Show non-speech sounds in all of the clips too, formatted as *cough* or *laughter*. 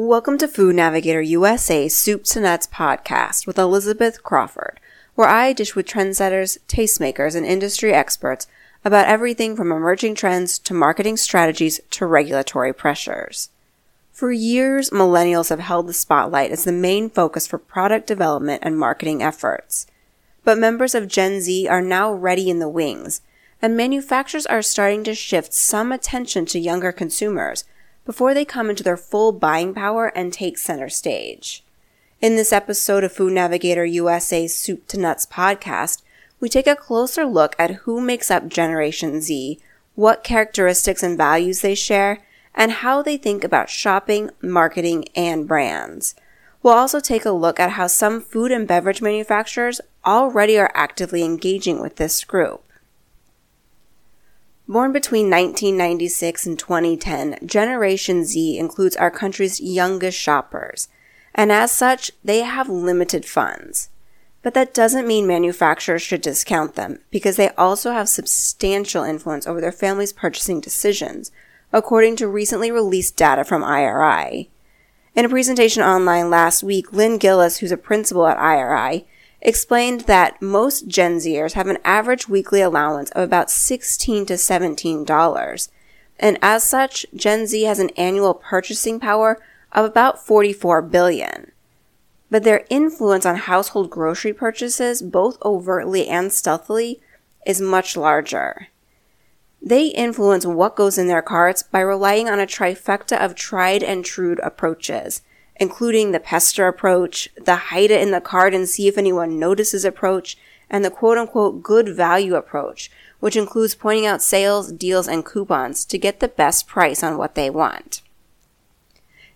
Welcome to Food Navigator USA Soup to Nuts podcast with Elizabeth Crawford, where I dish with trendsetters, tastemakers, and industry experts about everything from emerging trends to marketing strategies to regulatory pressures. For years, millennials have held the spotlight as the main focus for product development and marketing efforts. But members of Gen Z are now ready in the wings, and manufacturers are starting to shift some attention to younger consumers – before they come into their full buying power and take center stage. In this episode of Food Navigator USA's Soup to Nuts podcast, we take a closer look at who makes up Generation Z, what characteristics and values they share, and how they think about shopping, marketing, and brands. We'll also take a look at how some food and beverage manufacturers already are actively engaging with this group. Born between 1996 and 2010, Generation Z includes our country's youngest shoppers, and as such, they have limited funds. But that doesn't mean manufacturers should discount them, because they also have substantial influence over their families' purchasing decisions, according to recently released data from IRI. In a presentation online last week, Lynn Gillis, who's a principal at IRI, explained that most Gen Zers have an average weekly allowance of about 16 to $17. And as such, Gen Z has an annual purchasing power of about 44 billion. But their influence on household grocery purchases, both overtly and stealthily, is much larger. They influence what goes in their carts by relying on a trifecta of tried and true approaches, including the pester approach, the hide it in the card and see if anyone notices approach, and the quote unquote good value approach, which includes pointing out sales, deals, and coupons to get the best price on what they want.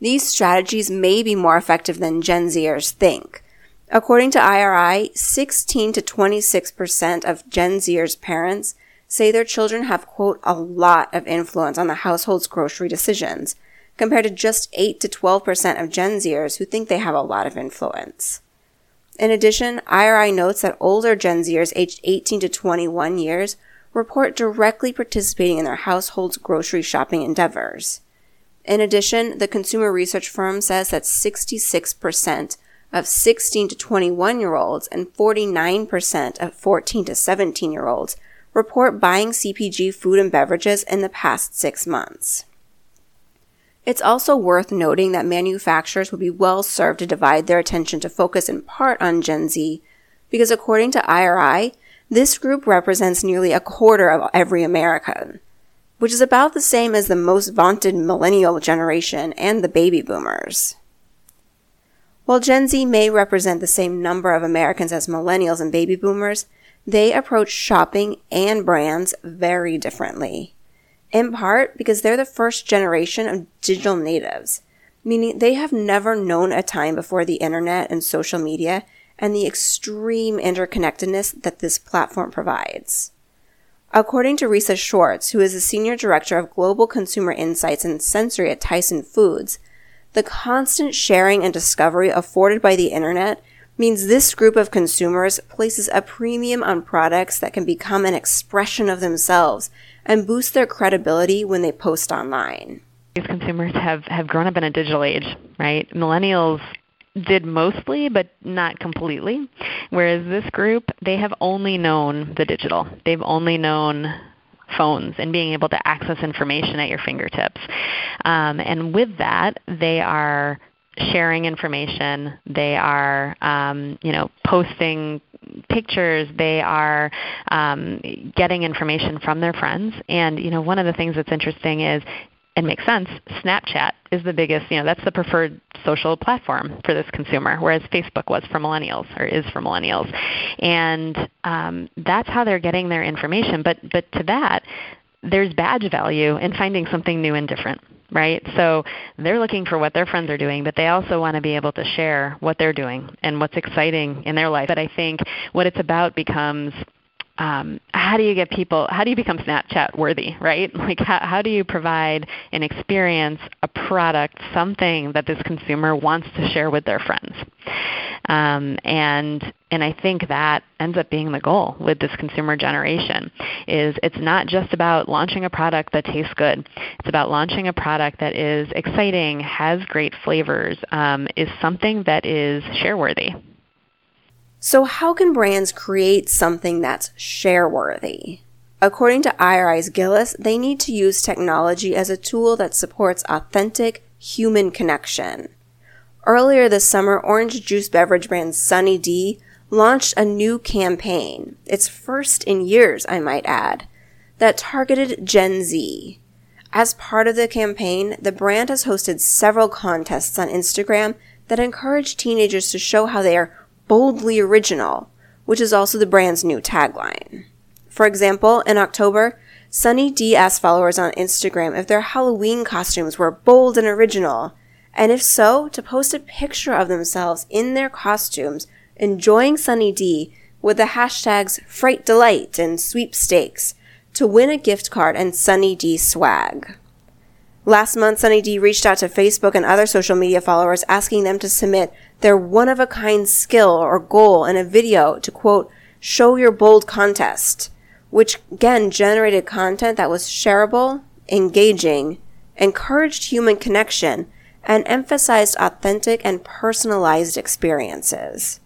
These strategies may be more effective than Gen Zers think. According to IRI, 16 to 26% of Gen Zers parents say their children have quote a lot of influence on the household's grocery decisions, compared to just 8 to 12% of Gen Zers who think they have a lot of influence. In addition, IRI notes that older Gen Zers aged 18 to 21 years report directly participating in their household's grocery shopping endeavors. In addition, the consumer research firm says that 66% of 16 to 21 year olds and 49% of 14 to 17 year olds report buying CPG food and beverages in the past six months. It's also worth noting that manufacturers would be well served to divide their attention to focus in part on Gen Z, because according to IRI, this group represents nearly a quarter of every American, which is about the same as the most vaunted millennial generation and the baby boomers. While Gen Z may represent the same number of Americans as millennials and baby boomers, they approach shopping and brands very differently in part because they're the first generation of digital natives, meaning they have never known a time before the internet and social media and the extreme interconnectedness that this platform provides. According to Risa Schwartz, who is the Senior Director of Global Consumer Insights and Sensory at Tyson Foods, the constant sharing and discovery afforded by the internet means this group of consumers places a premium on products that can become an expression of themselves and boost their credibility when they post online. These consumers have, have grown up in a digital age, right? Millennials did mostly, but not completely. Whereas this group, they have only known the digital. They've only known phones and being able to access information at your fingertips. Um, and with that, they are sharing information. They are, um, you know, posting pictures. They are um, getting information from their friends. And you know, one of the things that's interesting is and makes sense, Snapchat is the biggest, you know, that's the preferred social platform for this consumer, whereas Facebook was for millennials or is for millennials. And um, that's how they're getting their information. But, but to that, there's badge value in finding something new and different right? So they're looking for what their friends are doing, but they also want to be able to share what they're doing and what's exciting in their life. But I think what it's about becomes um, how do you get people how do you become snapchat worthy right *laughs* like how, how do you provide an experience a product something that this consumer wants to share with their friends um, and and I think that ends up being the goal with this consumer generation is it's not just about launching a product that tastes good. It's about launching a product that is exciting, has great flavors, um, is something that is share worthy. So, how can brands create something that's share worthy? According to IRI's Gillis, they need to use technology as a tool that supports authentic human connection. Earlier this summer, orange juice beverage brand Sunny D launched a new campaign, its first in years, I might add, that targeted Gen Z. As part of the campaign, the brand has hosted several contests on Instagram that encourage teenagers to show how they are boldly original, which is also the brand's new tagline. For example, in October, Sunny D asked followers on Instagram if their Halloween costumes were bold and original, and if so, to post a picture of themselves in their costumes enjoying Sunny D with the hashtags Fright Delight and Sweepstakes to win a gift card and Sunny D swag. Last month, Sunny D reached out to Facebook and other social media followers asking them to submit their one of a kind skill or goal in a video to quote, show your bold contest, which again generated content that was shareable, engaging, encouraged human connection, and emphasized authentic and personalized experiences.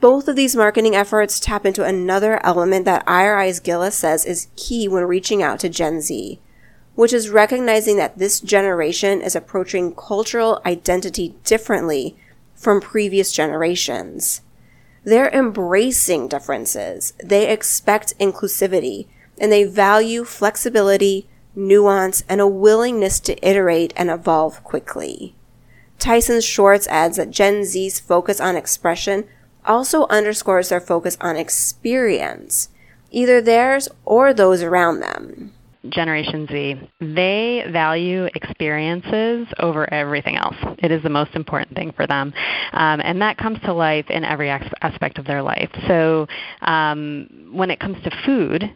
Both of these marketing efforts tap into another element that IRI's Gillis says is key when reaching out to Gen Z which is recognizing that this generation is approaching cultural identity differently from previous generations. They're embracing differences, they expect inclusivity, and they value flexibility, nuance, and a willingness to iterate and evolve quickly. Tyson Schwartz adds that Gen Z's focus on expression also underscores their focus on experience, either theirs or those around them. Generation Z, they value experiences over everything else. It is the most important thing for them. Um, and that comes to life in every aspect of their life. So um, when it comes to food,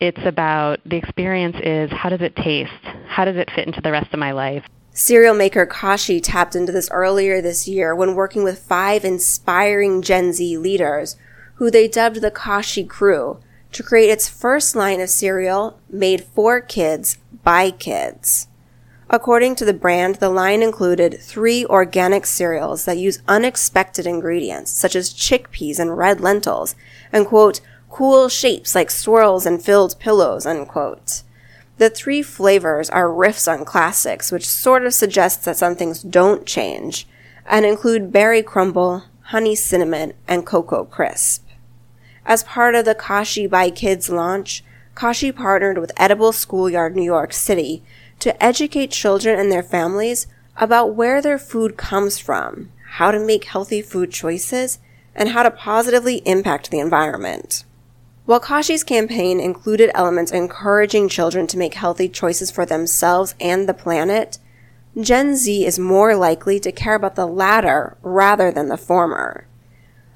it's about the experience is how does it taste? How does it fit into the rest of my life? Cereal maker Kashi tapped into this earlier this year when working with five inspiring Gen Z leaders who they dubbed the Kashi Crew to create its first line of cereal made for kids by kids. According to the brand, the line included three organic cereals that use unexpected ingredients, such as chickpeas and red lentils, and quote, cool shapes like swirls and filled pillows, unquote. The three flavors are riffs on classics, which sort of suggests that some things don't change, and include berry crumble, honey cinnamon, and cocoa crisp. As part of the Kashi by Kids launch, Kashi partnered with Edible Schoolyard New York City to educate children and their families about where their food comes from, how to make healthy food choices, and how to positively impact the environment. While Kashi's campaign included elements encouraging children to make healthy choices for themselves and the planet, Gen Z is more likely to care about the latter rather than the former.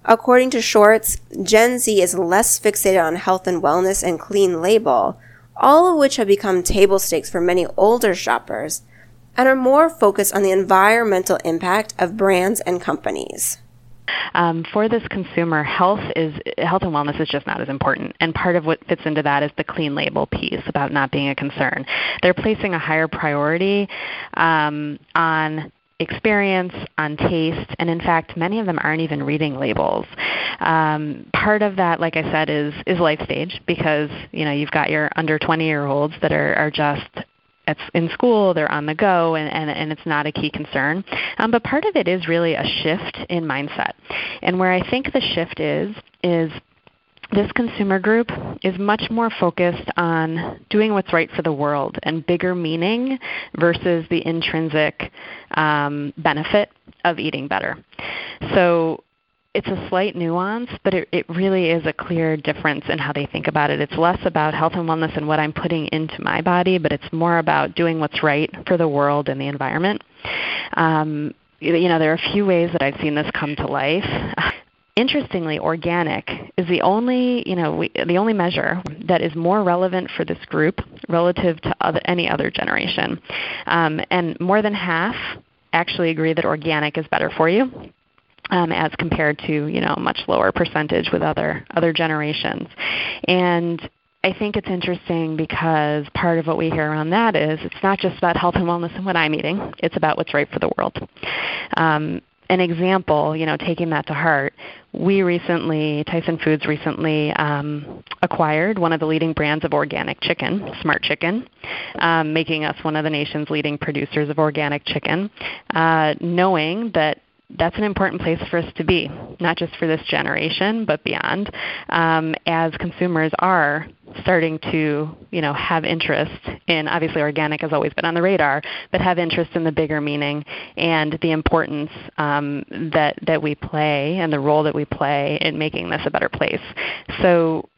According to Schwartz, Gen Z is less fixated on health and wellness and clean label, all of which have become table stakes for many older shoppers, and are more focused on the environmental impact of brands and companies. Um, for this consumer, health is health and wellness is just not as important. And part of what fits into that is the clean label piece about not being a concern. They're placing a higher priority um, on experience, on taste, and in fact, many of them aren't even reading labels. Um, part of that, like I said, is is life stage because you know you've got your under 20 year olds that are are just in school, they're on the go, and, and, and it's not a key concern. Um, but part of it is really a shift in mindset. And where I think the shift is, is this consumer group is much more focused on doing what's right for the world and bigger meaning versus the intrinsic um, benefit of eating better. So it's a slight nuance, but it, it really is a clear difference in how they think about it. It's less about health and wellness and what I'm putting into my body, but it's more about doing what's right for the world and the environment. Um, you know, there are a few ways that I've seen this come to life. interestingly, organic is the only, you know, we, the only measure that is more relevant for this group relative to other, any other generation. Um, and more than half actually agree that organic is better for you. Um, as compared to you know much lower percentage with other other generations, and I think it's interesting because part of what we hear around that is it's not just about health and wellness and what I'm eating; it's about what's right for the world. Um, an example, you know, taking that to heart, we recently, Tyson Foods recently um, acquired one of the leading brands of organic chicken, Smart Chicken, um, making us one of the nation's leading producers of organic chicken, uh, knowing that that's an important place for us to be, not just for this generation, but beyond, um, as consumers are starting to, you know, have interest in. Obviously, organic has always been on the radar, but have interest in the bigger meaning and the importance um, that that we play and the role that we play in making this a better place. So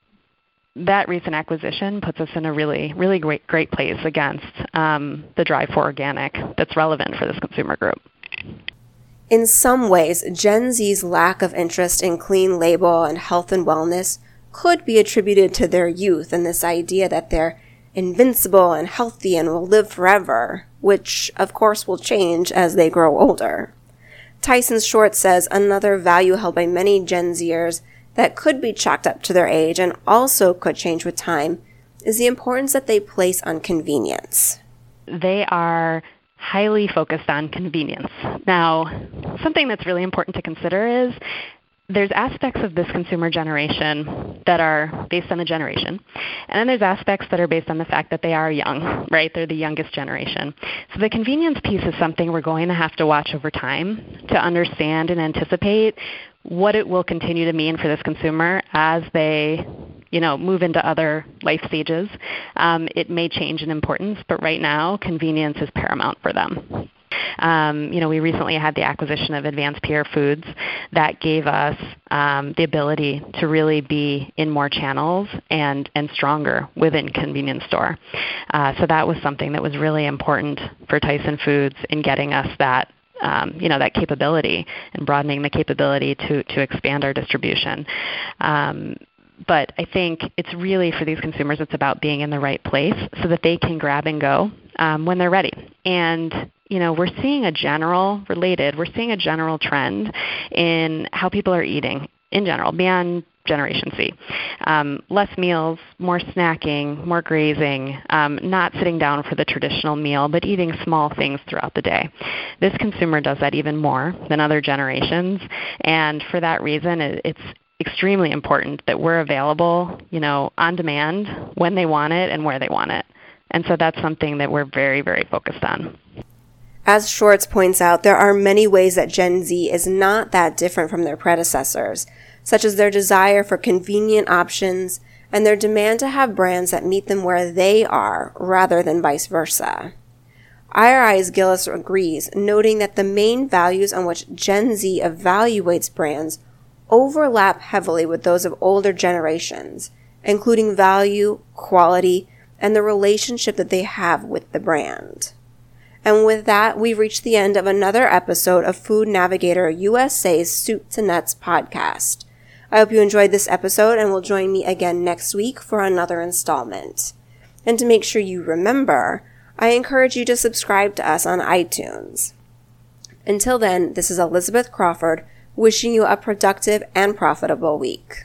that recent acquisition puts us in a really, really great, great place against um, the drive for organic that's relevant for this consumer group. In some ways, Gen Z's lack of interest in clean label and health and wellness could be attributed to their youth and this idea that they're invincible and healthy and will live forever, which of course will change as they grow older. Tyson Schwartz says another value held by many Gen Zers that could be chalked up to their age and also could change with time is the importance that they place on convenience. They are highly focused on convenience. Now, something that's really important to consider is there's aspects of this consumer generation that are based on the generation, and then there's aspects that are based on the fact that they are young, right? They're the youngest generation. So the convenience piece is something we're going to have to watch over time to understand and anticipate what it will continue to mean for this consumer as they you know move into other life stages um, it may change in importance but right now convenience is paramount for them um, you know, we recently had the acquisition of Advance Pierre Foods that gave us um, the ability to really be in more channels and and stronger within convenience store. Uh, so that was something that was really important for Tyson Foods in getting us that um, you know that capability and broadening the capability to to expand our distribution. But I think it's really for these consumers, it's about being in the right place so that they can grab and go um, when they're ready. And you know, we're seeing a general related, we're seeing a general trend in how people are eating in general, beyond Generation Z. Um, less meals, more snacking, more grazing, um, not sitting down for the traditional meal, but eating small things throughout the day. This consumer does that even more than other generations, and for that reason, it, it's extremely important that we're available, you know, on demand when they want it and where they want it. And so that's something that we're very, very focused on. As Schwartz points out, there are many ways that Gen Z is not that different from their predecessors such as their desire for convenient options and their demand to have brands that meet them where they are rather than vice versa. IRI's Gillis agrees, noting that the main values on which Gen Z evaluates brands overlap heavily with those of older generations, including value, quality, and the relationship that they have with the brand. And with that, we've reached the end of another episode of Food Navigator USA's Soup to Nuts podcast. I hope you enjoyed this episode and will join me again next week for another installment. And to make sure you remember, I encourage you to subscribe to us on iTunes. Until then, this is Elizabeth Crawford wishing you a productive and profitable week.